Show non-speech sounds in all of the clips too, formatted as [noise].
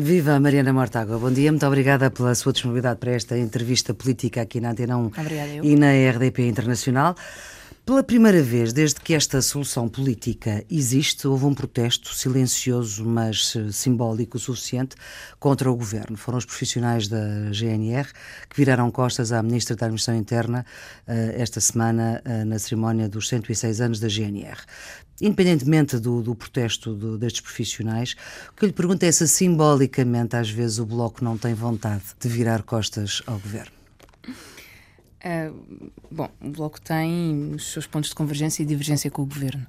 Viva Mariana Mortágua, bom dia, muito obrigada pela sua disponibilidade para esta entrevista política aqui na Antena 1 e na RDP Internacional. Pela primeira vez, desde que esta solução política existe, houve um protesto silencioso, mas eh, simbólico o suficiente, contra o governo. Foram os profissionais da GNR que viraram costas à Ministra da Administração Interna eh, esta semana eh, na cerimónia dos 106 anos da GNR. Independentemente do, do protesto do, destes profissionais, o que eu lhe pergunto é se simbolicamente às vezes o Bloco não tem vontade de virar costas ao governo. Uh, bom, o Bloco tem os seus pontos de convergência e divergência com o governo,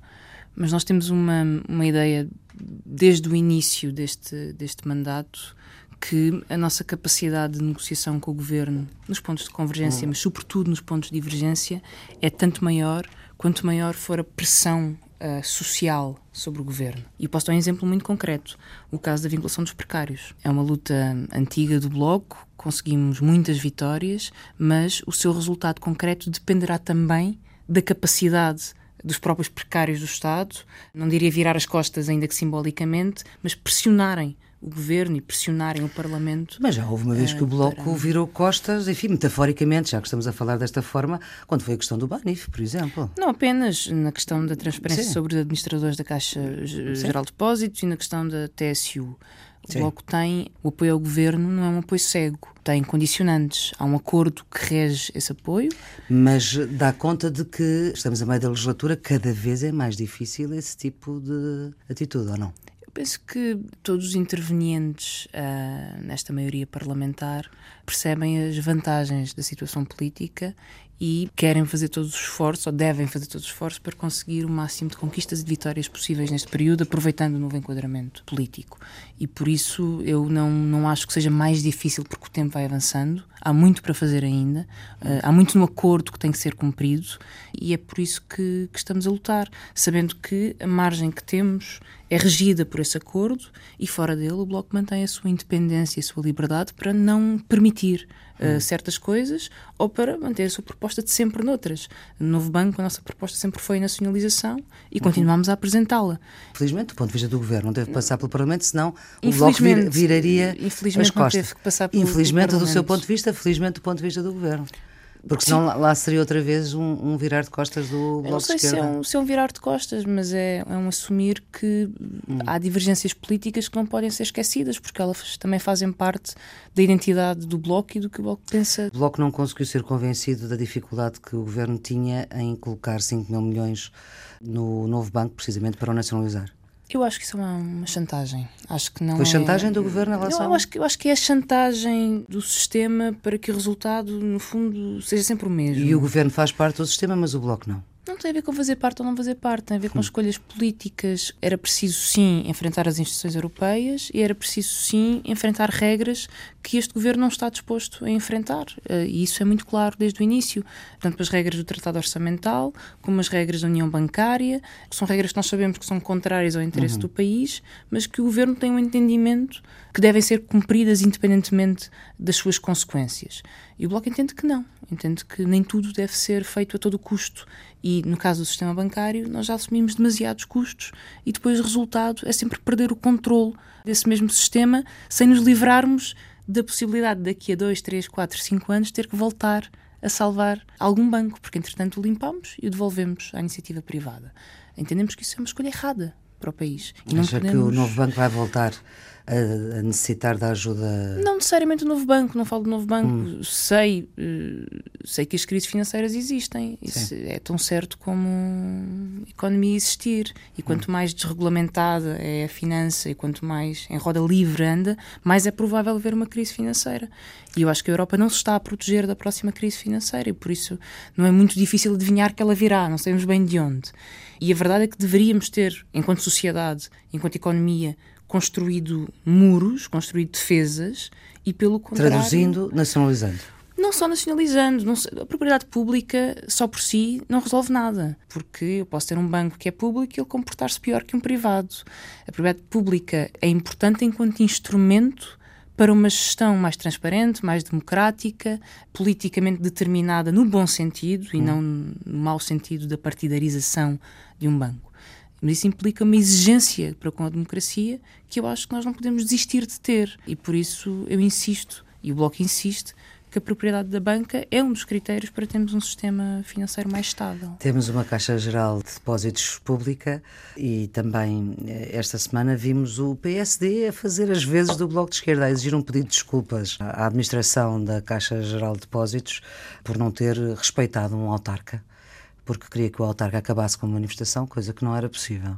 mas nós temos uma, uma ideia desde o início deste, deste mandato que a nossa capacidade de negociação com o governo nos pontos de convergência, hum. mas sobretudo nos pontos de divergência, é tanto maior quanto maior for a pressão uh, social sobre o governo. E posso dar um exemplo muito concreto: o caso da vinculação dos precários. É uma luta antiga do Bloco, conseguimos muitas vitórias, mas o seu resultado concreto dependerá também da capacidade dos próprios precários do Estado, não diria virar as costas, ainda que simbolicamente, mas pressionarem o governo e pressionarem o Parlamento. Mas já houve uma vez que o eh, Bloco para... virou costas, enfim, metaforicamente, já que estamos a falar desta forma, quando foi a questão do Banif, por exemplo. Não apenas na questão da transparência Sim. sobre os administradores da Caixa Geral de Depósitos e na questão da TSU. O Sim. Bloco tem o apoio ao governo, não é um apoio cego, tem condicionantes. Há um acordo que rege esse apoio. Mas dá conta de que estamos a meio da legislatura, cada vez é mais difícil esse tipo de atitude, ou não? Eu penso que todos os intervenientes uh, nesta maioria parlamentar percebem as vantagens da situação política e querem fazer todos os esforços, ou devem fazer todos os esforços, para conseguir o máximo de conquistas e de vitórias possíveis neste período, aproveitando o novo enquadramento político. E por isso eu não, não acho que seja mais difícil, porque o tempo vai avançando, há muito para fazer ainda, uh, há muito no acordo que tem que ser cumprido, e é por isso que, que estamos a lutar, sabendo que a margem que temos é regida por esse acordo e fora dele o Bloco mantém a sua independência e a sua liberdade para não permitir uh, certas coisas ou para manter a sua proposta de sempre noutras. No Novo Banco, a nossa proposta sempre foi a nacionalização e uhum. continuamos a apresentá-la. Felizmente, do ponto de vista do Governo, não teve que passar pelo Parlamento, senão o Bloco vir, viraria infelizmente as costas. Não teve que passar pelo, infelizmente, pelo do seu ponto de vista, felizmente do ponto de vista do Governo. Porque senão lá, lá seria outra vez um, um, virar de costas do Bloco Não sei de se é, um, se é um virar de costas, mas é, é um assumir que hum. há divergências políticas que não podem ser esquecidas, porque elas também fazem parte da identidade do Bloco e do que o Bloco pensa. O Bloco não conseguiu ser convencido da dificuldade que o Governo tinha em colocar 5 mil milhões no novo banco, precisamente para o nacionalizar. Eu acho que isso é uma, uma chantagem. Acho que não Foi é... chantagem do governo em relação? Eu acho, que, eu acho que é chantagem do sistema para que o resultado, no fundo, seja sempre o mesmo. E o governo faz parte do sistema, mas o Bloco não? Não tem a ver com fazer parte ou não fazer parte, tem a ver com hum. escolhas políticas. Era preciso, sim, enfrentar as instituições europeias e era preciso, sim, enfrentar regras que este governo não está disposto a enfrentar. Eh, e isso é muito claro desde o início. Tanto as regras do Tratado Orçamental, como as regras da União Bancária, que são regras que nós sabemos que são contrárias ao interesse uhum. do país, mas que o governo tem um entendimento que devem ser cumpridas independentemente das suas consequências. E o Bloco entende que não, entende que nem tudo deve ser feito a todo custo. E no caso do sistema bancário, nós já assumimos demasiados custos e depois o resultado é sempre perder o controle desse mesmo sistema sem nos livrarmos da possibilidade de daqui a 2, 3, 4, 5 anos ter que voltar a salvar algum banco, porque entretanto o limpamos e o devolvemos à iniciativa privada. Entendemos que isso é uma escolha errada para o país. E Acha podemos... que o novo banco vai voltar a, necessitar da ajuda? Não necessariamente o novo banco, não falo do novo banco. Hum. Sei, uh, sei que as crises financeiras existem. Isso é tão certo como a economia existir. E quanto hum. mais desregulamentada é a finança e quanto mais em roda livre anda, mais é provável haver uma crise financeira. E eu acho que a Europa não se está a proteger da próxima crise financeira e por isso não é muito difícil adivinhar que ela virá, não sabemos bem de onde. E a verdade é que deveríamos ter, enquanto sociedade, enquanto economia, construído muros, construído defesas e, pelo contrário. Traduzindo, nacionalizando. Não só nacionalizando, não, a propriedade pública só por si não resolve nada, porque eu posso ter um banco que é público e ele comportar-se pior que um privado. A propriedade pública é importante enquanto instrumento para uma gestão mais transparente, mais democrática, politicamente determinada no bom sentido hum. e não no mau sentido da partidarização de um banco. Mas isso implica uma exigência para com a democracia que eu acho que nós não podemos desistir de ter. E por isso eu insisto, e o Bloco insiste, que a propriedade da banca é um dos critérios para termos um sistema financeiro mais estável. Temos uma Caixa Geral de Depósitos pública e também eh, esta semana vimos o PSD a fazer as vezes do Bloco de Esquerda, a exigir um pedido de desculpas à administração da Caixa Geral de Depósitos por não ter respeitado um autarca, porque queria que o autarca acabasse com a manifestação, coisa que não era possível.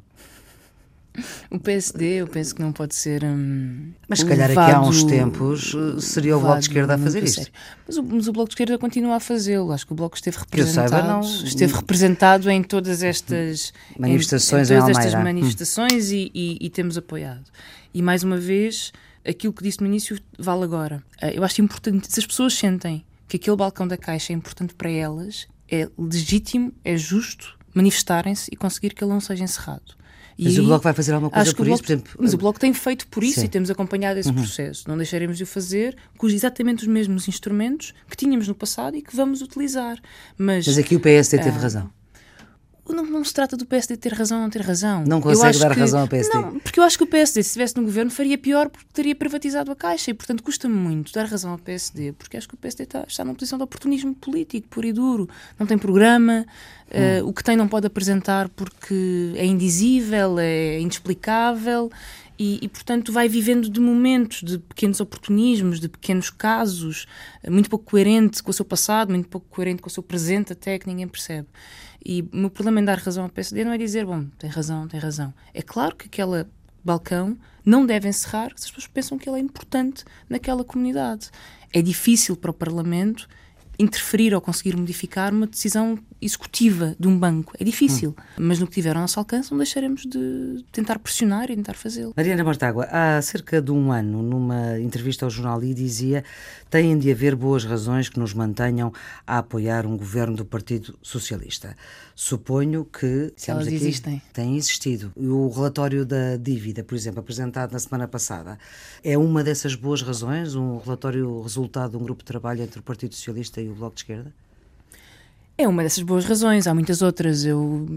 O PSD, eu penso que não pode ser. Hum, mas se calhar aqui há uns tempos eh, seria o Bloco de Esquerda a fazer isso. Mas o, mas o, Bloco de Esquerda continua a fazê-lo. Acho que o Bloco esteve representado, saiba, não, esteve representado em todas estas manifestações, em, em todas estas manifestações e, e, e temos apoiado. E mais uma vez, aquilo que disse no início vale agora. Eh, eu acho importante, se as pessoas sentem que aquele balcão da Caixa é importante para elas, é legítimo, é justo manifestarem-se e conseguir que ele não seja encerrado. Mas o Bloco vai fazer alguma coisa por bloco, isso? Por exemplo, mas o Bloco tem feito por isso sim. e temos acompanhado esse uhum. processo. Não deixaremos de o fazer com exatamente os mesmos instrumentos que tínhamos no passado e que vamos utilizar. Mas, mas aqui o PSD teve ah, razão não, não, se trata do PSD ter razão ou não ter razão. Não consegue dar que, razão ao PSD? Não, porque eu acho que o PSD, se estivesse no governo, faria pior porque teria privatizado a Caixa e, portanto, custa-me muito dar razão ao PSD, porque acho que o PSD está, está numa posição de oportunismo político, puro e duro. Não tem programa, hum. uh, o que tem não pode apresentar porque é indizível, é inexplicável. E, e, portanto, vai vivendo de momentos, de pequenos oportunismos, de pequenos casos, muito pouco coerente com o seu passado, muito pouco coerente com o seu presente, até que ninguém percebe. E o meu problema em dar razão ao PSD não é dizer, bom, tem razão, tem razão. É claro que aquele balcão não deve encerrar se as pessoas pensam que ele é importante naquela comunidade. É difícil para o Parlamento interferir ou conseguir modificar uma decisão executiva de um banco. É difícil, hum. mas no que tiver ao nosso alcance não deixaremos de tentar pressionar e tentar fazê-lo. Mariana Mortágua, há cerca de um ano, numa entrevista ao jornal I, dizia têm de haver boas razões que nos mantenham a apoiar um governo do Partido Socialista. Suponho que Se elas aqui, existem. têm existido. O relatório da dívida, por exemplo, apresentado na semana passada, é uma dessas boas razões, um relatório resultado de um grupo de trabalho entre o Partido Socialista e o Bloco de Esquerda? É uma dessas boas razões, há muitas outras. Eu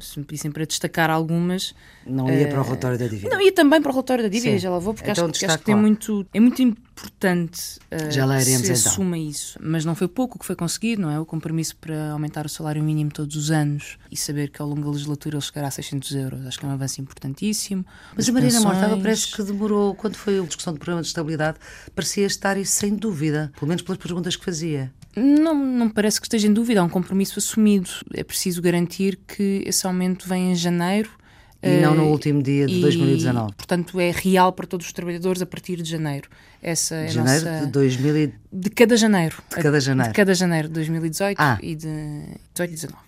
se me pedissem para destacar algumas. Não ia uh, para o relatório da dívida? Não, ia também para o relatório da dívida, Sim. já lá vou, porque então, acho, acho, que tem muito, é muito importante uh, já lá iremos, se então. assuma isso. Mas não foi pouco o que foi conseguido, não é? O compromisso para aumentar o salário mínimo todos os anos e saber que ao longo da legislatura ele chegará a 600 euros. Acho que é um avanço importantíssimo. Mas As a Marina pensões... Mortágua parece que demorou, quando foi a discussão do programa de estabilidade, parecia estar isso sem dúvida, pelo menos pelas perguntas que fazia. Não, não parece que esteja em dúvida, há um compromisso assumido. É preciso garantir que esse aumento vem em janeiro. E não no eh, último dia de e, 2019. Portanto, é real para todos os trabalhadores a partir de janeiro. Essa é janeiro nossa... de 2000 e... De cada janeiro. De cada janeiro. De cada janeiro de 2018 ah. e de 18 e 19.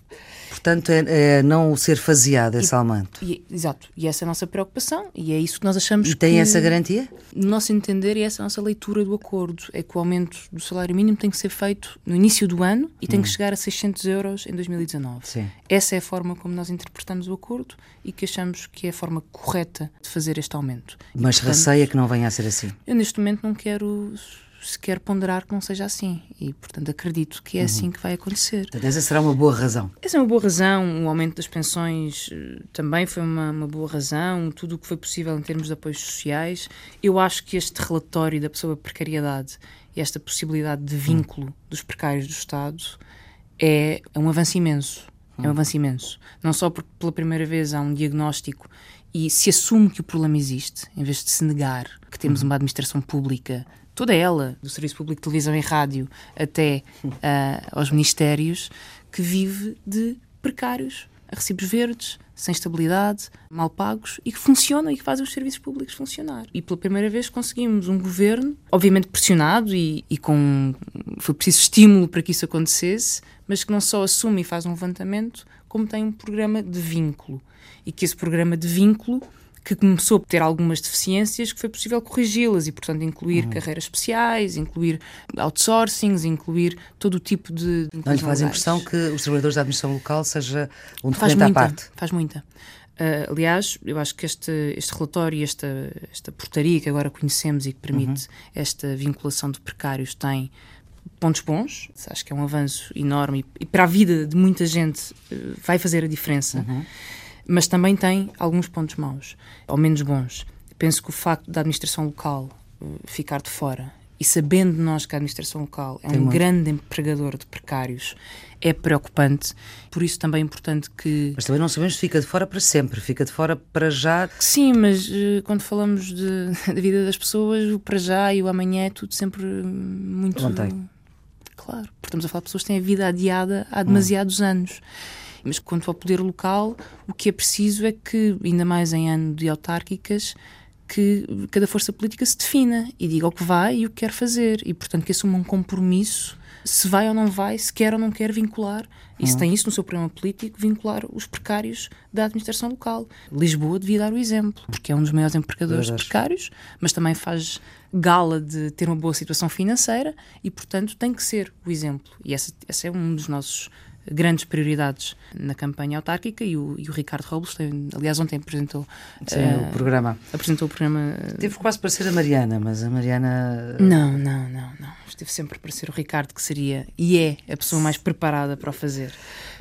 Portanto, é, é não ser faseado esse e, aumento. E, exato. E essa é a nossa preocupação e é isso que nós achamos e tem essa garantia? No nosso entender, e essa é a nossa leitura do acordo, é que o aumento do salário mínimo tem que ser feito no início do ano e tem hum. que chegar a 600 euros em 2019. Sim. Essa é a forma como nós interpretamos o acordo e que achamos que é a forma correta de fazer este aumento. Mas e, portanto, receia que não venha a ser assim? Eu neste momento não quero sequer ponderar que não seja assim. E, portanto, acredito que é uhum. assim que vai acontecer. Portanto, essa será uma boa razão. Essa é uma boa razão. O aumento das pensões eh, também foi uma, uma boa razão. Tudo o que foi possível em termos de apoios sociais. Eu acho que este relatório da pessoa precariedade e esta possibilidade de vínculo uhum. dos precários do Estado é um avanço imenso. É um uhum. avanço imenso. Não só porque pela primeira vez há um diagnóstico e se assume que o problema existe, em vez de se negar que temos uhum. uma administração pública toda ela, do Serviço Público de Televisão e Rádio até uh, aos ministérios, que vive de precários, a recibos verdes, sem estabilidade, mal pagos e que funcionam e que fazem os serviços públicos funcionar. E pela primeira vez conseguimos um governo, obviamente pressionado e, e com. foi preciso estímulo para que isso acontecesse, mas que não só assume e faz um levantamento, como tem um programa de vínculo. E que esse programa de vínculo que começou a ter algumas deficiências que foi possível corrigi-las e, portanto, incluir uhum. carreiras especiais, incluir outsourcings, incluir todo o tipo de. Não lhe faz a impressão que os trabalhadores da administração local seja um documento à parte? Faz muita. Uh, aliás, eu acho que este, este relatório e esta, esta portaria que agora conhecemos e que permite uhum. esta vinculação de precários tem pontos bons, acho que é um avanço enorme e, e para a vida de muita gente uh, vai fazer a diferença. Uhum. Mas também tem alguns pontos maus, ou menos bons. Penso que o facto da administração local uh, ficar de fora e sabendo nós que a administração local é Tem um muito. grande empregador de precários, é preocupante. Por isso também é importante que. Mas também não sabemos se fica de fora para sempre, fica de fora para já. Sim, mas uh, quando falamos de, [laughs] da vida das pessoas, o para já e o amanhã é tudo sempre muito. Ontem. Claro, porque estamos a falar de pessoas que têm a vida adiada há demasiados hum. anos. Mas quanto ao poder local, o que é preciso é que, ainda mais em ano de autárquicas, que cada força política se defina e diga o que vai e o que quer fazer. E, portanto, que assuma um compromisso se vai ou não vai, se quer ou não quer vincular, e se uhum. tem isso no seu programa político, vincular os precários da administração local. Lisboa devia dar o exemplo, porque é um dos maiores empregadores de precários, mas também faz gala de ter uma boa situação financeira e, portanto, tem que ser o exemplo. E esse, esse é um dos nossos grandes prioridades na campanha autárquica e o, e o Ricardo Robles, tem, aliás, ontem apresentou Sim, uh, o programa. Apresentou o programa. Teve quase para ser a Mariana, mas a Mariana. Não, não, não, não. Esteve sempre para ser o Ricardo, que seria e é a pessoa mais preparada para o fazer.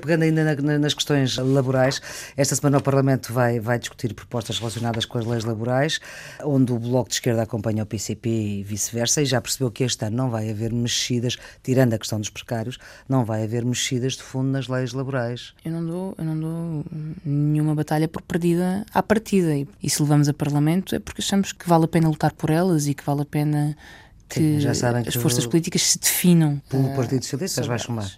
Pegando ainda na, nas questões laborais, esta semana o Parlamento vai, vai discutir propostas relacionadas com as leis laborais, onde o Bloco de Esquerda acompanha o PCP e vice-versa, e já percebeu que este ano não vai haver mexidas, tirando a questão dos precários, não vai haver mexidas de fundo nas leis laborais. Eu não dou, eu não dou nenhuma batalha por perdida à partida. E, se levamos a Parlamento é porque achamos que vale a pena lutar por elas e que vale a pena que, Sim, que as forças políticas se definam. Pelo uh, Partido Socialista, vais chamar.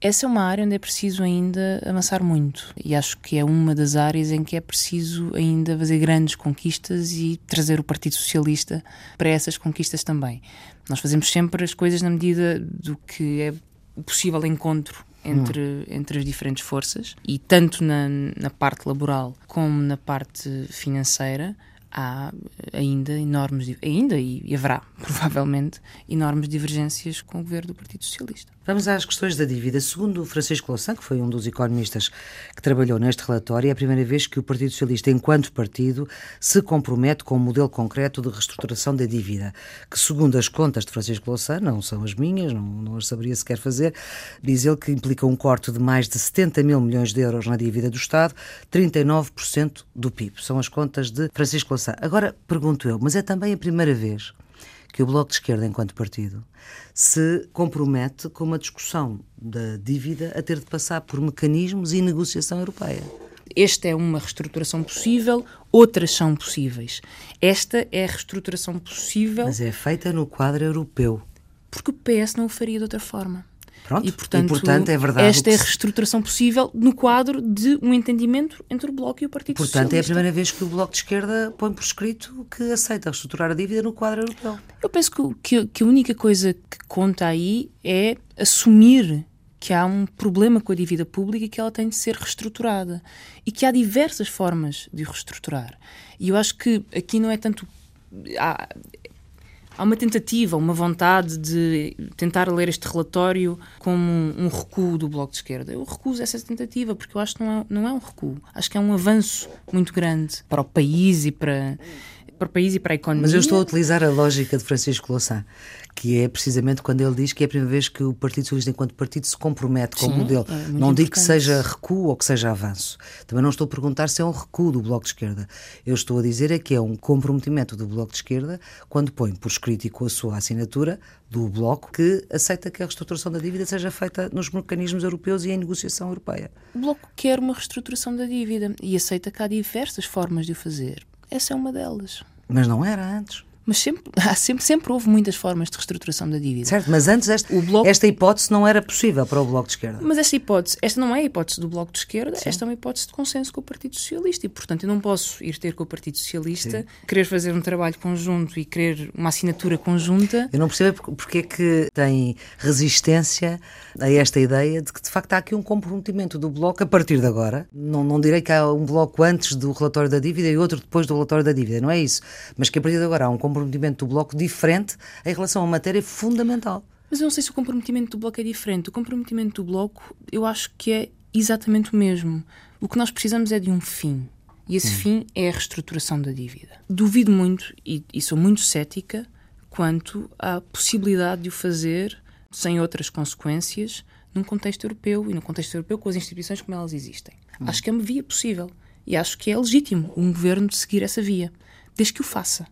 Essa é uma área onde é preciso ainda avançar muito e acho que é uma das áreas em que é preciso ainda fazer grandes conquistas e trazer o Partido Socialista para essas conquistas também. Nós fazemos sempre as coisas na medida do que é possível encontro entre, hum. entre as diferentes forças e tanto na, na parte laboral como na parte financeira há ainda enormes ainda e haverá [laughs] provavelmente enormes divergências com o governo do Partido Socialista. Vamos às questões da dívida. Segundo Francisco Louçã, que foi um dos economistas que trabalhou neste relatório, é a primeira vez que o Partido Socialista, enquanto partido, se compromete com um modelo concreto de reestruturação da dívida, que, segundo as contas de Francisco Louçã, não são as minhas, não, não as saberia sequer fazer, diz ele que implica um corte de mais de 70 mil milhões de euros na dívida do Estado, 39% do PIB. São as contas de Francisco Louçã. Agora, pergunto eu, mas é também a primeira vez que o Bloco de Esquerda, enquanto partido, se compromete com uma discussão da dívida a ter de passar por mecanismos e negociação europeia. Esta é uma reestruturação possível, outras são possíveis. Esta é a reestruturação possível. Mas é feita no quadro europeu. Porque o PS não o faria de outra forma. Pronto, e portanto, e, portanto é verdade. Esta é a reestruturação possível no quadro de um entendimento entre o Bloco e o Partido portanto, Socialista. Portanto, é a primeira vez que o Bloco de Esquerda põe por escrito que aceita reestruturar a dívida no quadro europeu. Eu penso que, que, que a única coisa que conta aí é assumir que há um problema com a dívida pública e que ela tem de ser reestruturada. E que há diversas formas de reestruturar. E eu acho que aqui não é tanto. Há, há uma tentativa, uma vontade de tentar ler este relatório como um, recuo do Bloco de Esquerda. Eu recuso essa tentativa porque eu acho que não é, não é um recuo. Acho que é um avanço muito grande para o país e para para o país e para a economia. Mas eu estou a utilizar a lógica de Francisco Louçã, que é precisamente quando ele diz que é a primeira vez que o Partido Socialista, enquanto partido, se compromete com Sim, o modelo. É não digo que seja recuo ou que seja avanço. Também não estou a perguntar se é um recuo do Bloco de Esquerda. Eu estou a dizer é que é um comprometimento do Bloco de Esquerda quando põe por escrito e com a sua assinatura do Bloco que aceita que a reestruturação da dívida seja feita nos mecanismos europeus e em negociação europeia. O Bloco quer uma reestruturação da dívida e aceita que há diversas formas de o fazer. Essa é uma delas. Mas não era antes. Mas sempre, [laughs] há sempre, sempre houve muitas formas de reestruturação da dívida. Certo, mas antes este, bloco... esta hipótese não era possível para o Bloco de Esquerda. Mas esta hipótese, esta não é a hipótese do Bloco de Esquerda, Sim. esta é uma hipótese de consenso com o Partido Socialista. E, portanto, eu não posso ir ter com o Partido Socialista, Sim. querer fazer um trabalho conjunto e querer uma assinatura conjunta. Eu não percebo porque é que tem resistência a esta ideia de que, de facto, há aqui um comprometimento do Bloco a partir de agora. Não, não direi que há um Bloco antes do relatório da dívida e outro depois do relatório da dívida, não é isso. Mas que a partir de agora há um comprometimento do Bloco diferente em relação a uma matéria fundamental. Mas eu não sei se o comprometimento do Bloco é diferente. O comprometimento do Bloco, eu acho que é exatamente o mesmo. O que nós precisamos é de um fim. E esse hum. fim é a reestruturação da dívida. Duvido muito, e, e sou muito cética, quanto à possibilidade de o fazer sem outras consequências num contexto europeu e no contexto europeu com as instituições como elas existem. Hum. Acho que é uma via possível. E acho que é legítimo um governo seguir essa via, desde que o faça,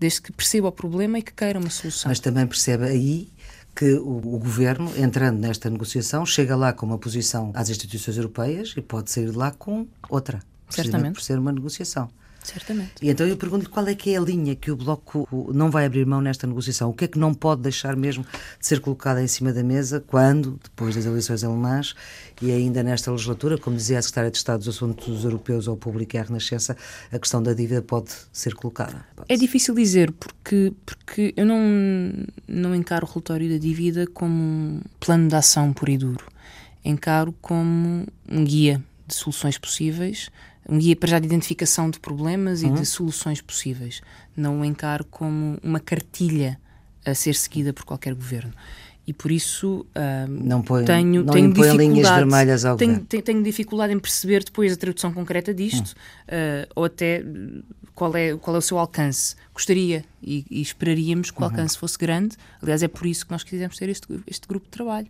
desde que perceba o problema e que queira uma solução. Mas também perceba aí que o, o, governo, entrando nesta negociação, chega lá com uma posição às instituições europeias e pode sair de lá com outra. Certamente. Por ser uma negociação. Certamente. E então eu pergunto-lhe qual é que é a linha que o Bloco não vai abrir mão nesta negociação? O que é que não pode deixar mesmo de ser colocado em cima da mesa quando, depois das eleições alemãs e ainda nesta legislatura, como dizia a Secretária de Estado dos Assuntos Europeus ao Público e à Renascença, a questão da dívida pode ser colocada? Pode é difícil dizer, porque, porque eu não, não encaro o relatório da dívida como um plano de ação puro e duro. Encaro como um guia de soluções possíveis um guia para já de identificação de problemas uhum. e de soluções possíveis. Não o encaro como uma cartilha a ser seguida por qualquer governo. E por isso uh, não põe, tenho, não tenho linhas vermelhas ao tenho, tenho, tenho, dificuldade em perceber depois a tradução concreta disto, uhum. uh, ou até qual é, qual é o seu alcance. Gostaria e, e esperaríamos que o uhum. alcance fosse grande. Aliás, é por isso que nós quisemos ter este, este grupo de trabalho.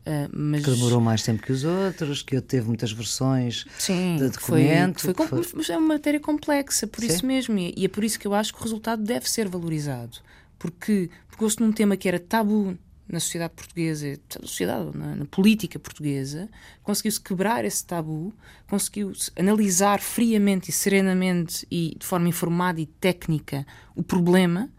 Uh, mas... Que demorou mais tempo que os outros, que eu teve muitas versões Sim, de documento. Foi, foi, foi... Mas é uma matéria complexa, por Sim. isso mesmo. E, é por isso que eu acho que o resultado deve ser valorizado. Porque pegou-se num tema que era tabu na sociedade portuguesa, na sociedade, na, na política portuguesa, conseguiu-se quebrar esse tabu, conseguiu-se analisar friamente e serenamente e de forma informada e técnica o problema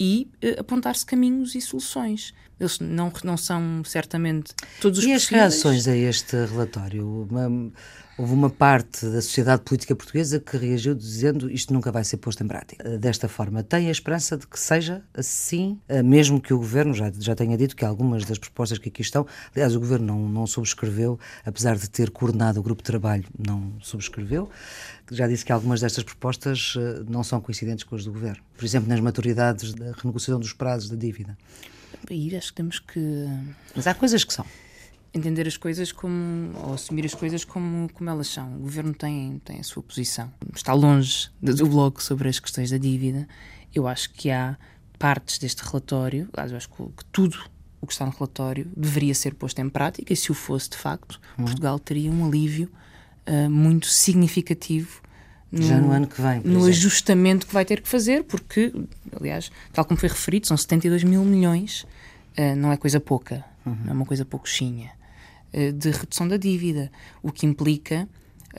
e uh, apontar-se caminhos e soluções. Eles não, não são certamente todos os E as reações a este relatório? Uma, houve uma parte da sociedade política portuguesa que reagiu dizendo isto nunca vai ser posto em prática. Eh, desta forma, tem a esperança de que seja assim, eh, mesmo que o Governo já, já tenha dito que algumas das propostas que aqui estão, aliás, o Governo não, não subscreveu, apesar de ter coordenado o grupo de trabalho, não subscreveu, já disse que algumas destas propostas eh, não são coincidentes com as do Governo. Por exemplo, nas maturidades da renegociação dos prazos da dívida. Aí acho que temos que. Mas há coisas que são. Entender as coisas como. ou assumir as coisas como, como elas são. O governo tem, tem a sua posição. Está longe do bloco sobre as questões da dívida. Eu acho que há partes deste relatório, aliás, eu acho que, tudo o que está no relatório deveria ser posto em prática e se o fosse de facto, uhum. Portugal teria um alívio uh, muito significativo já no ano que vem. No exemplo. ajustamento que vai ter que fazer, porque, aliás, tal como foi referido, são 72 mil milhões, uh, não é coisa pouca, uhum. não é uma coisa pouquinha, uh, de redução da dívida, o que implica,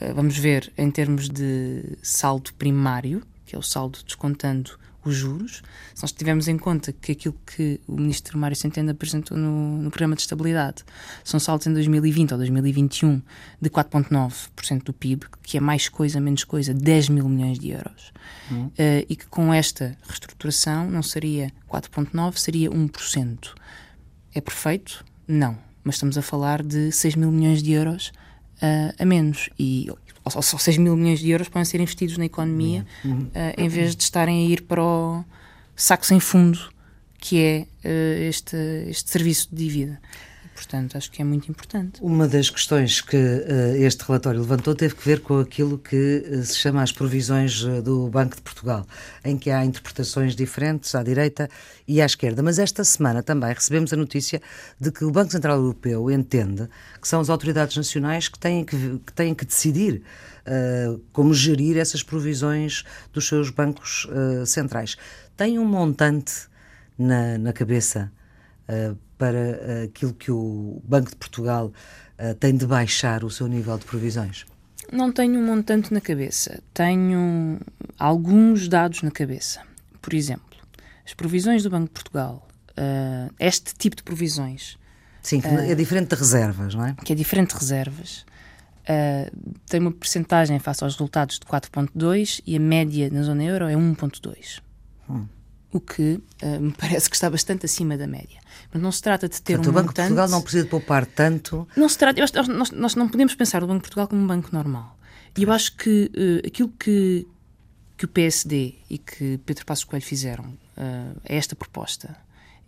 uh, vamos ver, em termos de saldo primário, que é o saldo descontando os juros, se nós tivermos em conta que aquilo que o ministro Mário Centeno apresentou no, no programa de estabilidade são saltos em 2020 ou 2021 de 4,9% do PIB, que é mais coisa, menos coisa, 10 mil milhões de euros. Uhum. Uh, e que com esta reestruturação não seria 4,9%, seria 1%. É perfeito? Não. Mas estamos a falar de 6 mil milhões de euros uh, a menos. E ou só 6 mil milhões de euros podem ser investidos na economia uhum. uh, em vez de estarem a ir para o saco sem fundo que é uh, este, este serviço de dívida. Portanto, acho que é muito importante. Uma das questões que uh, este relatório levantou teve que ver com aquilo que uh, se chama as provisões uh, do Banco de Portugal, em que há interpretações diferentes à direita e à esquerda. Mas esta semana também recebemos a notícia de que o Banco Central Europeu entende que são as autoridades nacionais que têm que, que, têm que decidir como gerir essas provisões dos seus bancos centrais. Tem um montante na, na cabeça para eh, aquilo que o Banco de Portugal uh, tem de baixar o seu nível de provisões? Não tenho um montante na cabeça. Tenho alguns dados na cabeça. Por exemplo, as provisões do Banco de Portugal, uh, este tipo de provisões. Sim, que uh, é diferente de reservas, não é? Que é diferente de reservas. Uh, tem uma percentagem face aos resultados de 4,2 e a média na zona euro é 1,2. Hum. O que me [laughs] parece que está bastante acima da média. Mas não se trata de ter Portanto, um o Banco montante... de Portugal não precisa de poupar tanto. Não se trata, nós, nós, não podemos pensar o Banco de Portugal como um banco normal. E eu acho que uh, aquilo que, que o PSD e que Pedro Passos Coelho fizeram uh, a esta proposta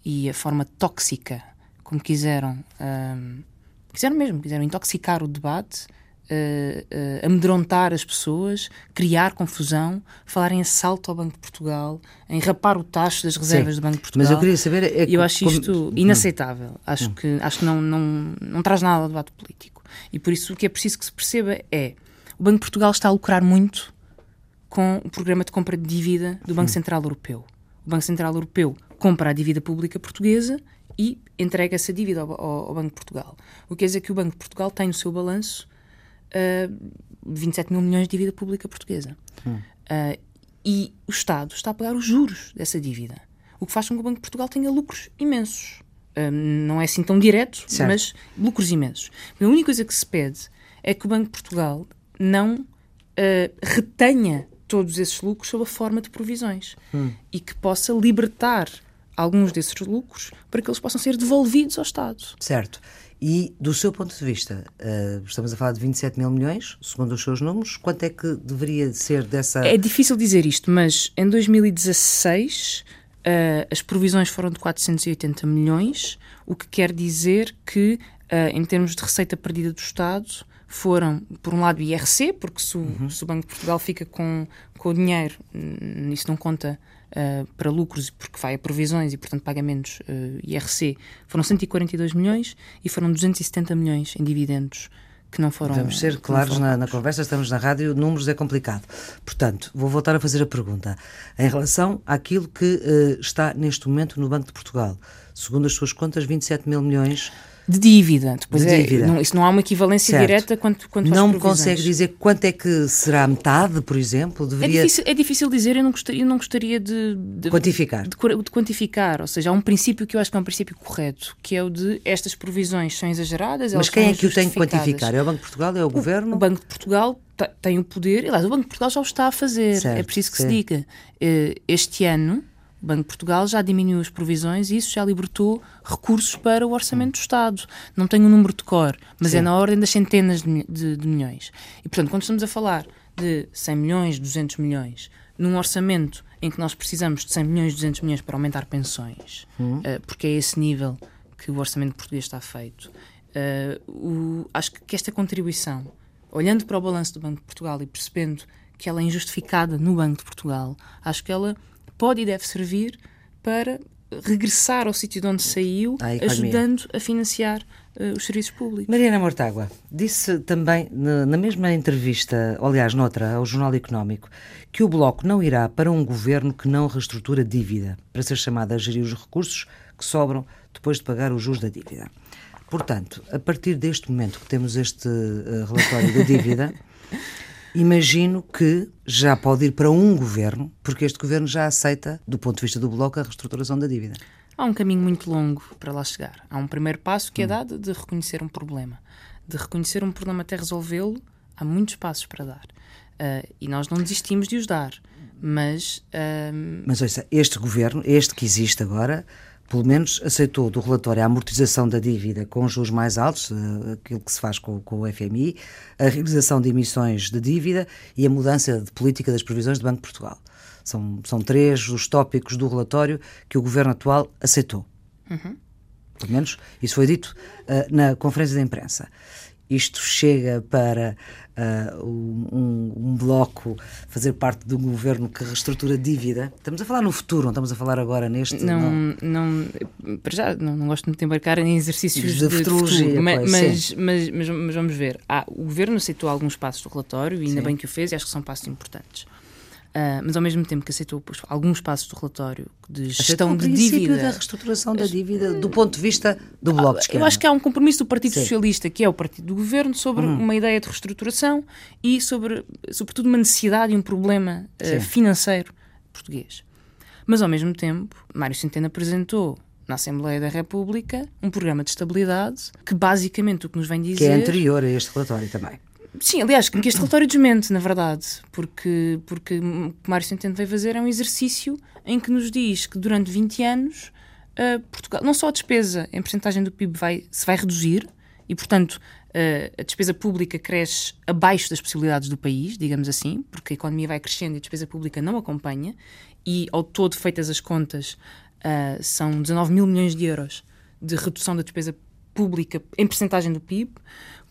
e a forma tóxica como quiseram, uh, quiseram mesmo, quiseram intoxicar o debate, uh, uh, amedrontar as pessoas, criar confusão, falar em assalto ao Banco de Portugal, em rapar o tacho das reservas Sim, do Banco de Portugal. Mas eu queria saber. É eu acho como... isto inaceitável. Acho hum. que, acho que não, não, não traz nada ao debate político. E por isso o que é preciso que se perceba é o Banco de Portugal está a lucrar muito com o programa de compra de dívida do Banco Central Europeu. O Banco Central Europeu compra a dívida pública portuguesa e entrega essa dívida ao, ao, ao, Banco de Portugal. O que quer dizer que o Banco de Portugal tem no seu balanço uh, 27 mil milhões de dívida pública portuguesa. Hum. Uh, e o Estado está a pagar os juros dessa dívida. O que faz com que o Banco de Portugal tenha lucros imensos. Uh, não é assim tão direto, certo. mas lucros imensos. A única coisa que se pede é que o Banco de Portugal não retenha todos esses lucros sob a forma de provisões hum. e que possa libertar alguns desses lucros para que eles possam ser devolvidos ao Estado. Certo. E, do seu ponto de vista, uh, estamos a falar de 27 mil milhões, segundo os seus números, quanto é que deveria ser dessa. É difícil dizer isto, mas em 2016 uh, eh, as provisões foram de 480 milhões, o que quer dizer que, uh, em termos de receita perdida do Estado, foram, por um lado, IRC, porque se o, uhum. se o Banco de Portugal fica com, com o dinheiro, isso não conta uh, para lucros, porque vai a provisões e, portanto, pagamentos uh, IRC, foram 142 milhões e foram 270 milhões em dividendos que não foram. Vamos ser claros na, na, conversa, estamos na rádio, números é complicado. Portanto, vou voltar a fazer a pergunta. Em relação àquilo que uh, está neste momento no Banco de Portugal, segundo as suas contas, 27 mil milhões de dívida. Depois de é, dívida. Não, isso não há uma equivalência certo. direta quanto, quanto Não me consegue dizer quanto é que será metade, por exemplo? É Deveria... É, difícil, é difícil dizer, eu não gostaria, eu não gostaria de, de quantificar. De, de, quantificar. Ou seja, há um princípio que eu acho que é um princípio correto, que é o de estas provisões são exageradas. Mas quem é que o tem que quantificar? É o Banco de Portugal? É o, o Governo? O Banco de Portugal tem o poder, aliás, o Banco de Portugal já o está a fazer, é certo, é preciso que se diga. Eh, este ano, o Banco de Portugal já diminuiu as provisões e isso já libertou recursos para o orçamento do Estado. Não tenho o um número de cor, mas é Sim. é na ordem das centenas de, de, de, milhões. E, portanto, quando estamos a falar de 100 milhões, 200 milhões, num orçamento em que nós precisamos de 100 milhões, 200 milhões para aumentar pensões, uhum. uh, porque é esse nível que o orçamento português está feito, uh, o, acho que esta contribuição, olhando para o balanço do Banco de Portugal e percebendo que ela é injustificada no Banco de Portugal, acho que ela pode e deve servir para regressar ao sítio de onde saiu, ajudando a financiar uh, os serviços públicos. Mariana Mortágua disse também, na, na mesma entrevista, aliás, noutra, ao Jornal Económico, que o Bloco não irá para um governo que não reestrutura dívida, para ser chamado a gerir os recursos que sobram depois de pagar os juros da dívida. Portanto, a partir deste momento que temos este uh, relatório da dívida, [laughs] imagino que já pode ir para um governo, porque este governo já aceita, do ponto de vista do Bloco, a reestruturação da dívida. Há um caminho muito longo para lá chegar. Há um primeiro passo que é hum. dado de reconhecer um problema. De reconhecer um problema até resolvê-lo, há muitos passos para dar. Uh, e nós não desistimos de os dar. Mas. Uh... Mas ouça, este governo, este que existe agora, pelo menos aceitou do relatório a amortização da dívida com juros mais altos, eh, aquilo que se faz com, com, o FMI, a realização de emissões de dívida e a mudança de política das previsões do Banco de Portugal. São, são três os tópicos do relatório que o governo atual aceitou. Uhum. Pelo menos isso foi dito uh, na conferência de imprensa isto chega para uh, um, um, bloco fazer parte de um governo que reestrutura dívida. Estamos a falar no futuro, não estamos a falar agora neste. Não, não, não para já, não, não gosto muito de embarcar em exercícios de, de futurologia. Futuro, mas, mas, mas, mas, vamos ver. Ah, o governo aceitou alguns passos do relatório e ainda sim. bem que o fez e acho que são passos importantes. Uh, mas ao mesmo tempo que aceitou pois, alguns passos do relatório de gestão de dívida. da reestruturação da dívida do ponto de vista do Bloco de Esquerda. Eu acho que há um compromisso do Partido Sim. Socialista, que é o partido do governo, sobre hum. uma ideia de reestruturação e sobre, sobretudo, uma necessidade e um problema uh, financeiro português. Mas ao mesmo tempo, Mário Centeno apresentou na Assembleia da República um programa de estabilidade que basicamente o que nos vem dizer. Que é anterior a este relatório também. Sim, aliás, que este relatório desmente, na verdade, porque, porque o que Mário Centeno veio fazer é um exercício em que nos diz que durante 20 anos uh, Portugal, não só a despesa em porcentagem do PIB vai, se vai reduzir e, portanto, uh, a despesa pública cresce abaixo das possibilidades do país, digamos assim, porque a economia vai crescendo e a despesa pública não acompanha, e ao todo, feitas as contas, uh, são 19 mil milhões de euros de redução da despesa pública em porcentagem do PIB,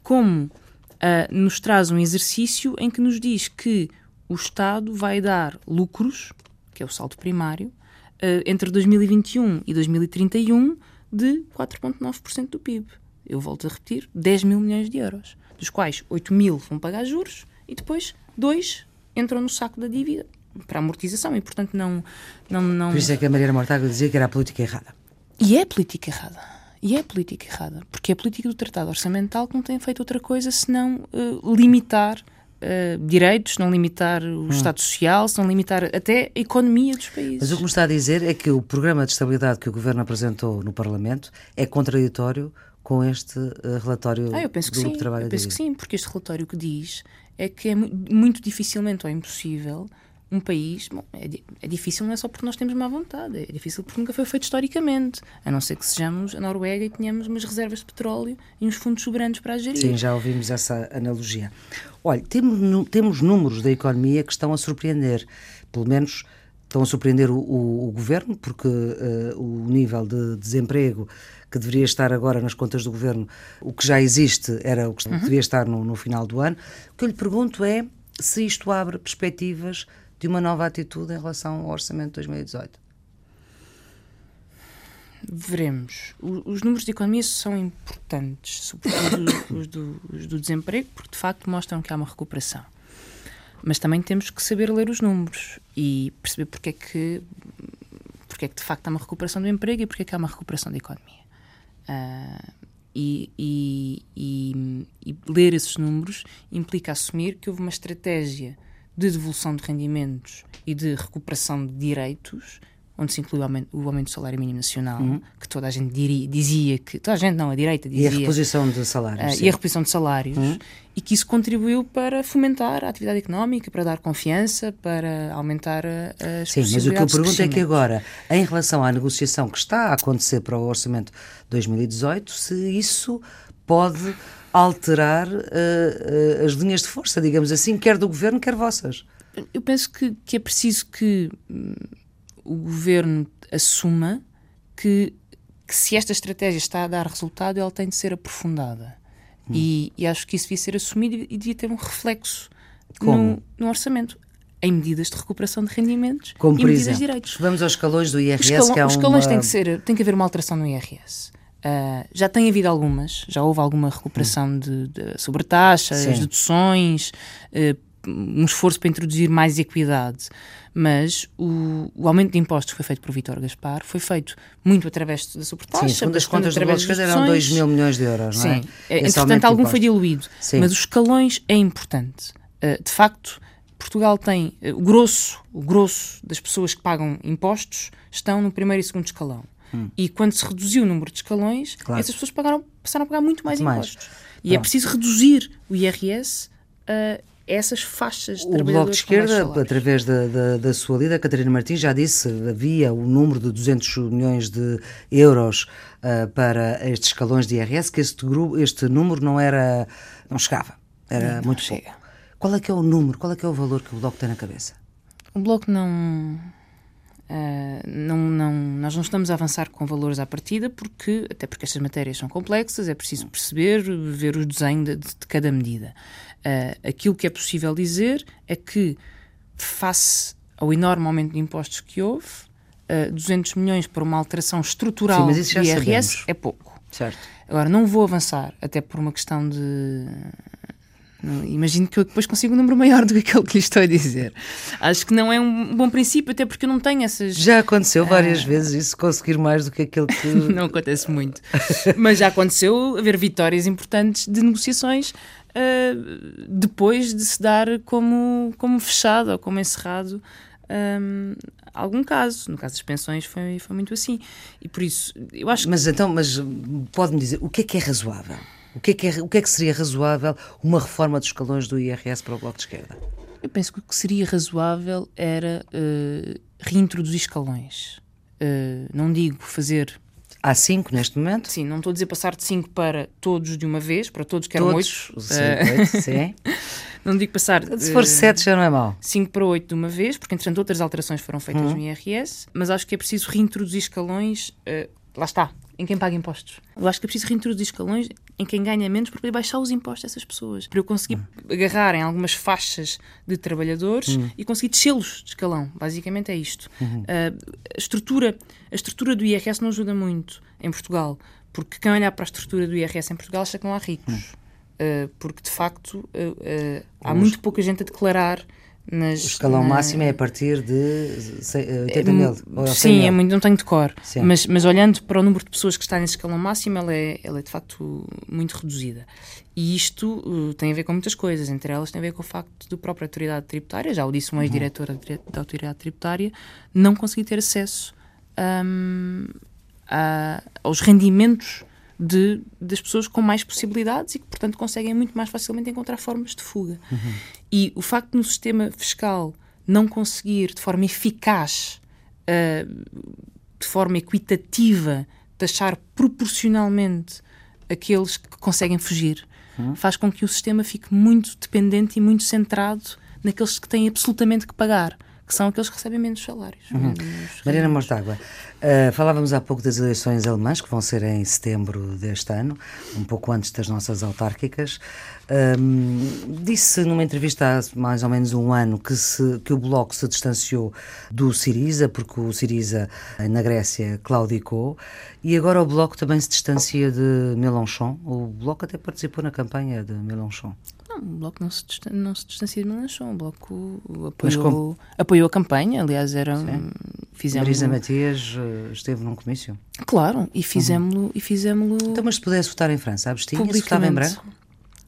como uh, nos traz um exercício em que nos diz que o Estado vai dar lucros, que é o saldo primário, uh, entre 2021 e 2031 de 4,9% do PIB. Eu volto a repetir, 10 mil milhões de euros, dos quais 8 mil vão pagar juros e depois dois entram no saco da dívida para amortização e, portanto, não. não, não... Por isso é que a Mariana Mortágua dizia que era a política errada. E é a política errada. E é a política errada. Porque é a política do Tratado Orçamental que não tem feito outra coisa senão uh, limitar uh, direitos, não limitar o hum. Estado Social, não limitar até a economia dos países. Mas o que me está a dizer é que o programa de estabilidade que o Governo apresentou no Parlamento é contraditório com este uh, relatório ah, eu penso do que Grupo sim. de Trabalho Eu penso que sim, porque este relatório que diz é que é muito dificilmente ou impossível um país, bom, é, é, difícil não é só porque nós temos má vontade, é difícil porque nunca foi feito historicamente, a não ser que sejamos a Noruega e tenhamos umas reservas de petróleo e uns fundos soberanos para a gerir. Sim, já ouvimos essa analogia. Olha, temos, temos números da economia que estão a surpreender, pelo menos estão a surpreender o, o, o governo, porque uh, o nível de desemprego que deveria estar agora nas contas do governo, o que já existe era o que uhum. devia estar no, no final do ano. O que eu lhe pergunto é se isto abre perspectivas de uma nova atitude em relação ao orçamento de 2018? Veremos. os números de economia são importantes, sobretudo [coughs] os do, os do desemprego, porque de facto mostram que há uma recuperação. Mas também temos que saber ler os números e perceber porque é que, porque é que de facto há uma recuperação do emprego e porque é que há uma recuperação da economia. Uh, e, e, e, e, ler esses números implica assumir que houve uma estratégia de devolução de rendimentos e de recuperação de direitos, onde se inclui o aumento, o aumento do salário mínimo nacional, uhum. que toda a gente diria, dizia que. Toda a gente, não, a direita dizia. E a reposição de salários. Uh, e a reposição de salários. Uhum. E que isso contribuiu para fomentar a atividade económica, para dar confiança, para aumentar as Sim, mas o que eu pergunto é que agora, em relação à negociação que está a acontecer para o Orçamento 2018, se isso pode alterar uh, as linhas de força, digamos assim, quer do governo, quer vossas. Eu penso que, que é preciso que hum, o governo assuma que, que, se esta estratégia está a dar resultado, ela tem de ser aprofundada. Hum. E, e, acho que isso devia ser assumido e devia ter um reflexo no, no, orçamento. Em medidas de recuperação de rendimentos Como, e medidas exemplo, de direitos. Vamos aos escalões do IRS, os, que há os escalões uma... têm que ser, tem que haver uma alteração no IRS. Uh, já tem havido algumas, já houve alguma recuperação de, de sobretaxas, Sim. deduções, uh, um esforço para introduzir mais equidade. Mas o, o, aumento de impostos que foi feito por Vítor Gaspar foi feito muito através da sobretaxa. Sim, segundo as contas do Bloco eram 2 mil milhões de euros, não é? Sim, é, entretanto algum foi diluído. Sim. Mas os escalões é importante. Uh, de facto, Portugal tem o grosso, o grosso das pessoas que pagam impostos estão no primeiro e segundo escalão. Hum. E quando se reduziu o número de escalões, claro. essas pessoas pagaram, passaram a pagar muito mais muito impostos. Mais. E é preciso reduzir o IRS a essas faixas de O Bloco de Esquerda, através da, da, da, sua líder, Catarina Martins, já disse havia o número de 200 milhões de euros uh, para estes escalões de IRS, que este, grupo, este número não era, não chegava, era não, muito chega. pouco. Qual é que é o número, qual é que é o valor que o Bloco tem na cabeça? O Bloco não Uh, não, não, nós não estamos a avançar com valores à partida, porque, até porque estas matérias são complexas, é preciso perceber, ver o desenho de, de cada medida. Uh, aquilo que é possível dizer é que, face ao enorme aumento de impostos que houve, uh, ah, 200 milhões para uma alteração estrutural Sim, do IRS sabemos. é pouco. Certo. Agora, não vou avançar, até por uma questão de Imagino que eu depois consigo um número maior do que aquele que lhe estou a dizer. Acho que não é um bom princípio, até porque eu não tenho essas. Já aconteceu várias ah. vezes isso, conseguir mais do que aquele que. [laughs] não acontece muito. Mas já aconteceu haver vitórias importantes de negociações uh, depois de se dar como, como fechado ou como encerrado um, algum caso. No caso das pensões foi, foi muito assim. E por isso, eu acho Mas então, mas pode-me dizer, o que é que é razoável? O que é que, é, o que é que seria razoável uma reforma dos escalões do IRS para o Bloco de Esquerda? Eu penso que o que seria razoável era uh, reintroduzir escalões. Uh, não digo fazer. Há cinco neste momento? Sim, não estou a dizer passar de cinco para todos de uma vez, para todos que eram todos, oito. Sim, uh, oito, sim. [laughs] não digo passar. Se for sete já não é mau. Cinco para oito de uma vez, porque entretanto outras alterações foram feitas uhum. no IRS, mas acho que é preciso reintroduzir escalões. lá está, em quem paga impostos. Eu acho que é preciso reintroduzir escalões em quem ganha menos para poder baixar os impostos dessas pessoas. Para eu conseguir hum. agarrar em algumas faixas de trabalhadores hum. e conseguir descê-los de escalão. Basicamente é isto. Uhum. Uh, a, estrutura, a estrutura do IRS não ajuda muito em Portugal, porque quem olhar para a estrutura do IRS em Portugal acha que não há ricos. Uh, porque de facto uh, há muito pouca gente a declarar nas, o escalão na... máximo é a partir de 80 mil? sim, é muito, não tenho de cor. Mas, mas olhando para o número de pessoas que está nesse escalão máximo, ela é, ela é de facto muito reduzida. E isto uh, tem a ver com muitas coisas, entre elas tem a ver com o facto da própria autoridade tributária, já o disse um ex-diretor uhum. da autoridade tributária, não conseguir ter acesso um, a, aos rendimentos de, das pessoas com mais possibilidades e que, portanto, conseguem muito mais facilmente encontrar formas de fuga. Uhum. E o facto de no sistema fiscal não conseguir, de forma eficaz, uh, de forma equitativa, taxar proporcionalmente aqueles que conseguem fugir, uhum. faz com que o sistema fique muito dependente e muito centrado naqueles que têm absolutamente que pagar que são aqueles que recebem menos salários. Uhum. Menos Mariana Mostágua, uh, falávamos há pouco das eleições alemãs, que vão ser em setembro deste ano, um pouco antes das nossas autárquicas. Um, disse numa entrevista há mais ou menos um ano que, se, que o Bloco se distanciou do Siriza, porque o Siriza na Grécia claudicou, e agora o Bloco também se distancia de Mélenchon. O Bloco até participou na campanha de Mélenchon. Não, o Bloco não se, não se distancia de Melanchon. O Bloco apoiou, apoiou a campanha. Aliás, era. Fizemos Marisa Matias eh, esteve num comício. Claro, e fizemos-lo. Uhum. Fizemos então, mas se pudesse votar em França, abstinha-se, votava em branco?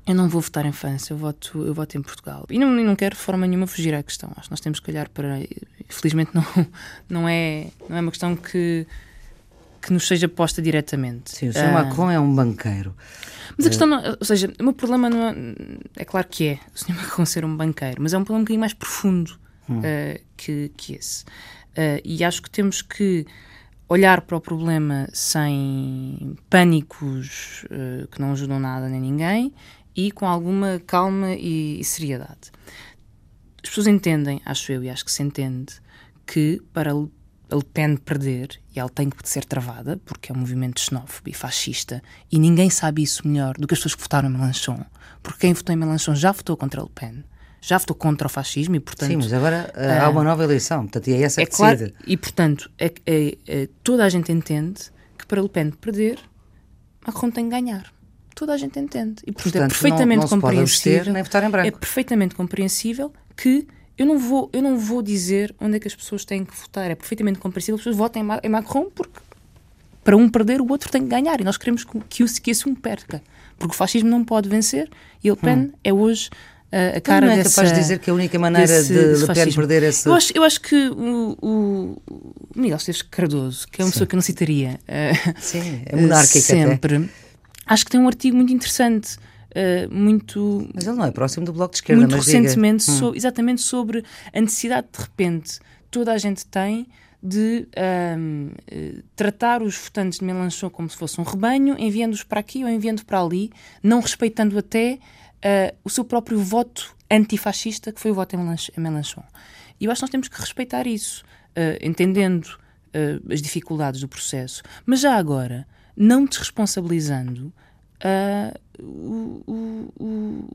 Eu não vou votar em França, eu voto, eu voto em Portugal. E não, não quero de forma nenhuma fugir à questão. Acho que nós temos que olhar para. Infelizmente, não, [laughs] não, é, não é uma questão que, que nos seja posta diretamente. Sim, o Sr. Ah, Macron é um banqueiro. Mas a questão, não, ou seja, o meu problema não é, é claro que é o Sr. [laughs] Macron ser um banqueiro, mas é um problema um bocadinho mais profundo hum. uh, que, que esse. E acho que temos que olhar para o problema sem pânicos uh, que não ajudam nada nem ninguém e com alguma calma e, e seriedade. As pessoas entendem, acho eu, e acho que se entende, que para a Le Pen perder, e ela tem que ser travada, porque é um movimento xenófobo e fascista, e ninguém sabe isso melhor do que as pessoas que votaram em Melanchon, porque quem votou em Melanchon já votou contra a Le Pen, já votou contra o fascismo e, portanto... Sim, mas agora uh, há uma nova eleição, portanto, e é essa é que claro, decide. E, portanto, é, é, é, toda a gente entende que para Le Pen perder, Macron tem que ganhar. Toda a gente entende. E, portanto, é portanto é perfeitamente não, não compreensível... nem votar em branco. É perfeitamente compreensível que eu não vou, eu não vou dizer onde é que as pessoas têm que votar. É perfeitamente compreensível que as pessoas votem em Macron porque para um perder o outro tem que ganhar e nós queremos que, que, que esse um perca. Porque o fascismo não pode vencer e Le Pen hum. é hoje uh, a cara não é dessa, capaz de dizer que a única maneira desse, de Le Pen perder esse... Eu acho, eu acho que o, o Miguel Esteves Cardoso, que é uma Sim. pessoa que eu não citaria uh, Sim, é monárquica [laughs] sempre, até. acho que tem um artigo muito interessante Uh, muito. Mas ele não é próximo do Bloco de Esquerda, Muito recentemente, hum. so, exatamente sobre a necessidade de repente toda a gente tem de um, uh, tratar os votantes de Melanchon como se fosse um rebanho, enviando-os para aqui ou enviando para ali, não respeitando até uh, o seu próprio voto antifascista, que foi o voto em Melanchon. E eu acho que nós temos que respeitar isso, entendendo as dificuldades do processo, mas já agora, não desresponsabilizando uh, o, o, o,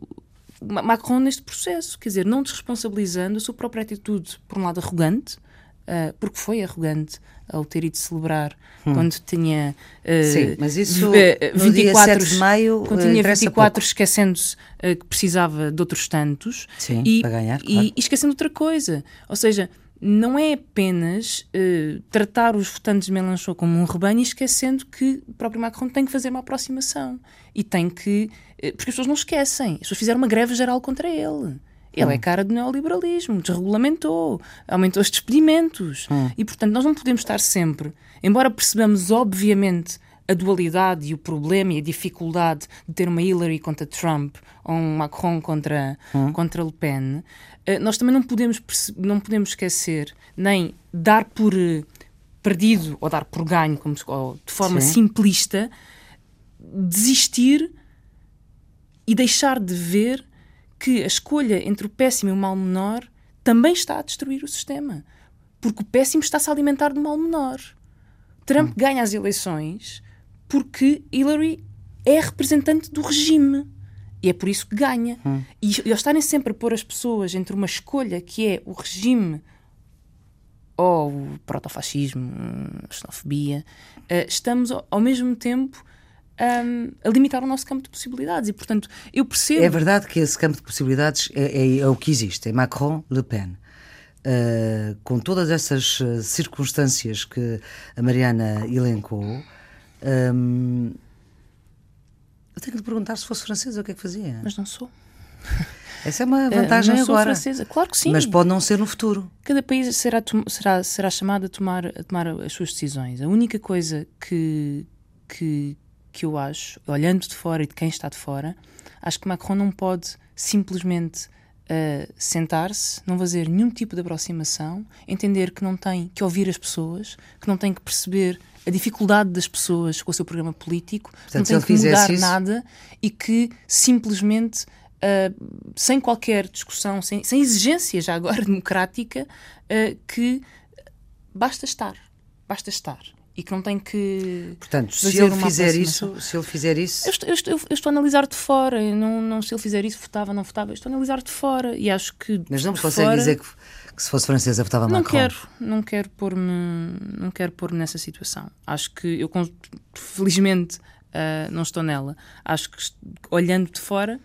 Macron neste processo, quer dizer, não desresponsabilizando a sua própria atitude, por um lado arrogante, uh, porque foi arrogante ao ter ido celebrar hum. quando tinha uh, Sim, mas isso 24 de maio quando tinha 24 esquecendo-se uh, que precisava de outros tantos Sim, e, ganhar, claro. e, e esquecendo outra coisa, ou seja, não é apenas uh, tratar os votantes de Mélenchon como um rebanho e esquecendo que o próprio Macron tem que fazer uma aproximação e tem que. Uh, porque as pessoas não esquecem, as pessoas fizeram uma greve geral contra ele. Ele hum. é cara do neoliberalismo, desregulamentou, aumentou os despedimentos. Hum. E, portanto, nós não podemos estar sempre, embora percebamos, obviamente, a dualidade e o problema e a dificuldade de ter uma Hillary contra Trump ou um Macron contra, hum. contra Le Pen, eh, nós também não podemos, não podemos esquecer nem dar por eh, perdido ou dar por ganho, como, de forma Sim. simplista, desistir e deixar de ver que a escolha entre o péssimo e o mal menor também está a destruir o sistema. Porque o péssimo está-se a alimentar do mal menor. Trump hum. ganha as eleições porque Hillary é representante do regime. E é por isso que ganha. Hum. E eles estarem sempre a pôr as pessoas entre uma escolha que é o regime ou o protofascismo, a xenofobia, uh, estamos ao, mesmo tempo um, a limitar o nosso campo de possibilidades. E, portanto, eu percebo. É verdade que esse campo de possibilidades é, é, é o que existe, é Macron-Le Pen. Uh, com todas essas uh, circunstâncias que a Mariana elencou, eu tenho que lhe perguntar se fosse francesa o que é que fazia. Mas não sou. Essa é uma vantagem não sou agora. francesa. Claro que sim. Mas pode não ser no futuro. Cada país será, será, será chamado a tomar, a tomar as suas decisões. A única coisa que, que, que eu acho, olhando de fora e de quem está de fora, acho que Macron não pode simplesmente uh, sentar-se, não fazer nenhum tipo de aproximação, entender que não tem que ouvir as pessoas, que não tem que perceber a dificuldade das pessoas com o seu programa político, Portanto, não tem que mudar isso... nada e que simplesmente uh, sem qualquer discussão, sem, sem exigência já agora [laughs] democrática, uh, que basta estar, basta estar e que não tem que. Portanto, se ele fizer isso, se ele fizer isso. Eu estou, eu estou, eu estou a analisar de fora, não, não, se ele fizer isso, votava, não votava, eu estou a analisar de fora e acho que. Mas não me consegue fora... dizer que, que, se fosse francesa votava não Macron. Quero, não quero pôr-me, não quero pôr-me nessa situação. Acho que eu, felizmente, uh, não estou nela. Acho que olhando de fora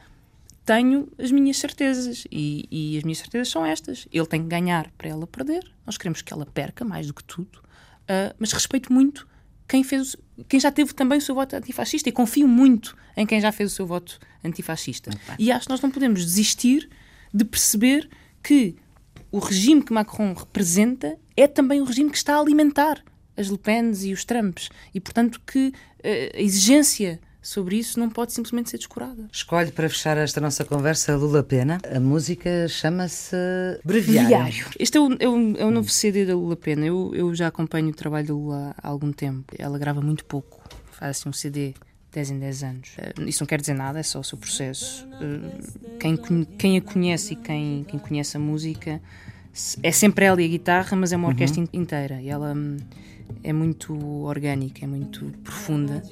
tenho as minhas certezas e, e as minhas certezas são estas. Ele tem que ganhar para ela perder. Nós queremos que ela perca mais do que tudo Uh, mas respeito muito quem, fez, quem já teve também o seu voto antifascista e confio muito em quem já fez o seu voto antifascista. E acho que nós não podemos desistir de perceber que o regime que Macron representa é também o regime que está a alimentar as Le Pens e os Trumps. E, portanto, que uh, a exigência sobre isso não pode simplesmente ser descurada. Escolhe para fechar esta nossa conversa Lula Pena. A música chama-se Breviário. Breviário. Este é o, é, o, é o novo CD da Lula Pena. Eu, eu já acompanho o trabalho da Lula há algum tempo. Ela grava muito pouco. Faz assim um CD 10 em 10 anos. Eh, isso não quer dizer nada, é só o seu processo. Eh, quem, quem a conhece e quem, quem conhece a música é sempre ela e a guitarra, mas é uma orquestra uhum. inteira. E ela hum, é muito orgânica, é muito profunda.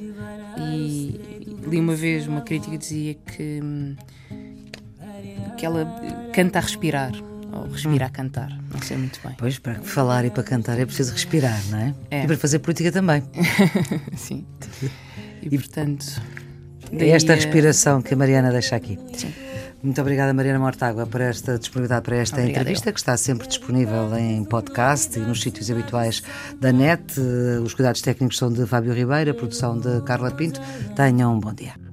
E li uma vez uma crítica que dizia que, que ela canta a respirar. Ou respira a cantar, não sei muito bem. Pois, para falar e para cantar é preciso respirar, não é? é. E para fazer política também. [laughs] Sim. E, [laughs] e portanto. É esta respiração que a Mariana deixa aqui. Sim. Muito obrigada, Mariana Mortágua, por esta disponibilidade para esta obrigada entrevista, eu. que está sempre disponível em podcast e nos sítios habituais da net. Os cuidados técnicos são de Fábio Ribeiro, a produção de Carla Pinto. Tenham um bom dia.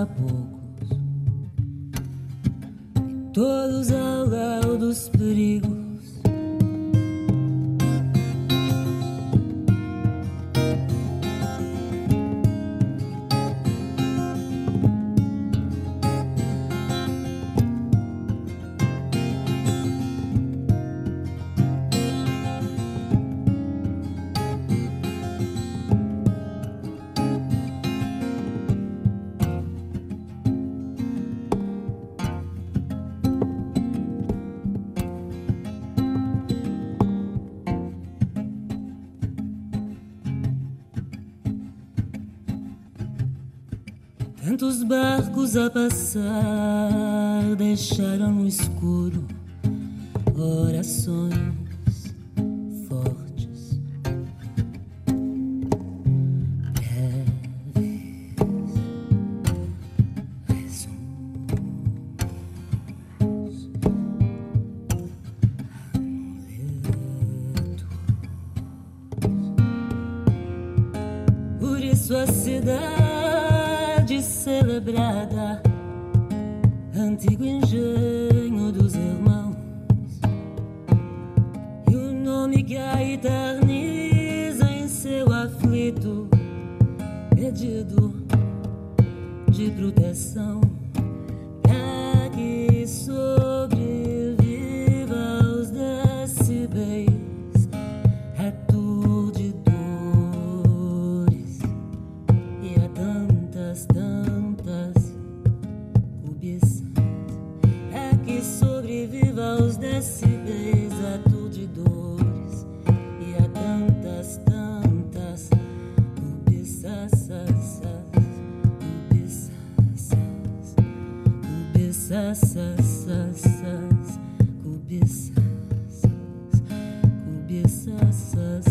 Negros caboclos, todos ao lado dos perigos Tantos barcos a passar deixaram no escuro orações que sobreviva aos decibéis, a dores e a tantas, tantas cubiças, cubiças, cubiças, cubiças, cubiças, cubiças.